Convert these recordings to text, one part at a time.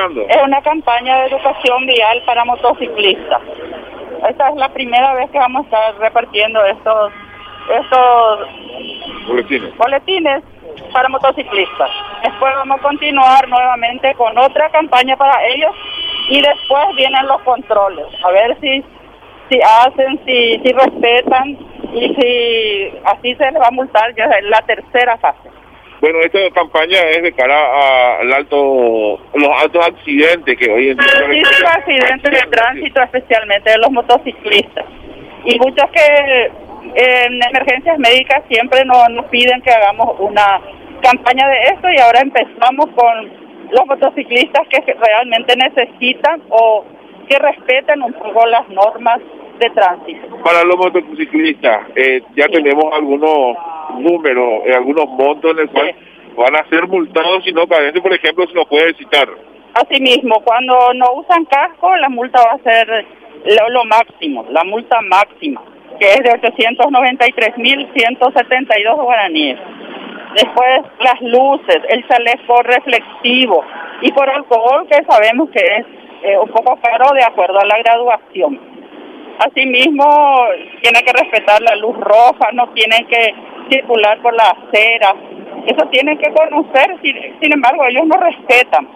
Es una campaña de educación vial para motociclistas. Esta es la primera vez que vamos a estar repartiendo estos, estos Boletines. boletines para motociclistas. Después vamos a continuar nuevamente con otra campaña para ellos y después vienen los controles, a ver si, si hacen, si, si respetan y si así se les va a multar ya es la tercera fase. Bueno, esta campaña es de cara al alto, los altos accidentes que hoy en día... Muchísimos accidentes de tránsito, especialmente de los motociclistas. Y muchos que en emergencias médicas siempre nos, nos piden que hagamos una campaña de esto y ahora empezamos con los motociclistas que realmente necesitan o que respeten un poco las normas de tránsito. Para los motociclistas, eh, ya Sí. tenemos algunos números, eh, algunos montos en el cual van a ser multados si no cadente, por ejemplo, si nos puede citar. Asimismo, cuando no usan casco, la multa va a ser lo, lo máximo, la multa máxima, que es de 893.172 guaraníes. Después las luces, el chaleco reflexivo y por alcohol, que sabemos que es eh, un poco caro de acuerdo a la graduación. Asimismo, tienen que respetar la luz roja, no tienen que circular por la acera. Eso tienen que conocer, sin, sin embargo, ellos no respetan.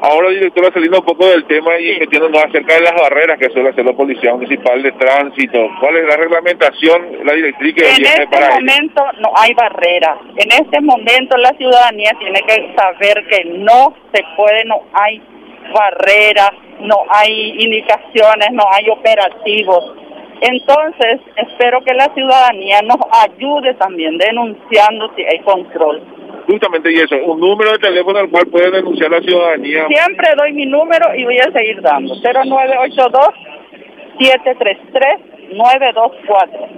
Ahora, directora, saliendo un poco del tema y Sí. metiéndonos acerca de las barreras que suele hacer la Policía Municipal de Tránsito, ¿cuál es la reglamentación, la directriz que En este para momento no hay barreras. En este momento la ciudadanía tiene que saber que no se puede, no hay barreras, no hay indicaciones, no hay operativos. Entonces, espero que la ciudadanía nos ayude también denunciando si hay control. Justamente y eso, un número de teléfono al cual puede denunciar la ciudadanía. Siempre doy mi número y voy a seguir dando. 0982 733 924.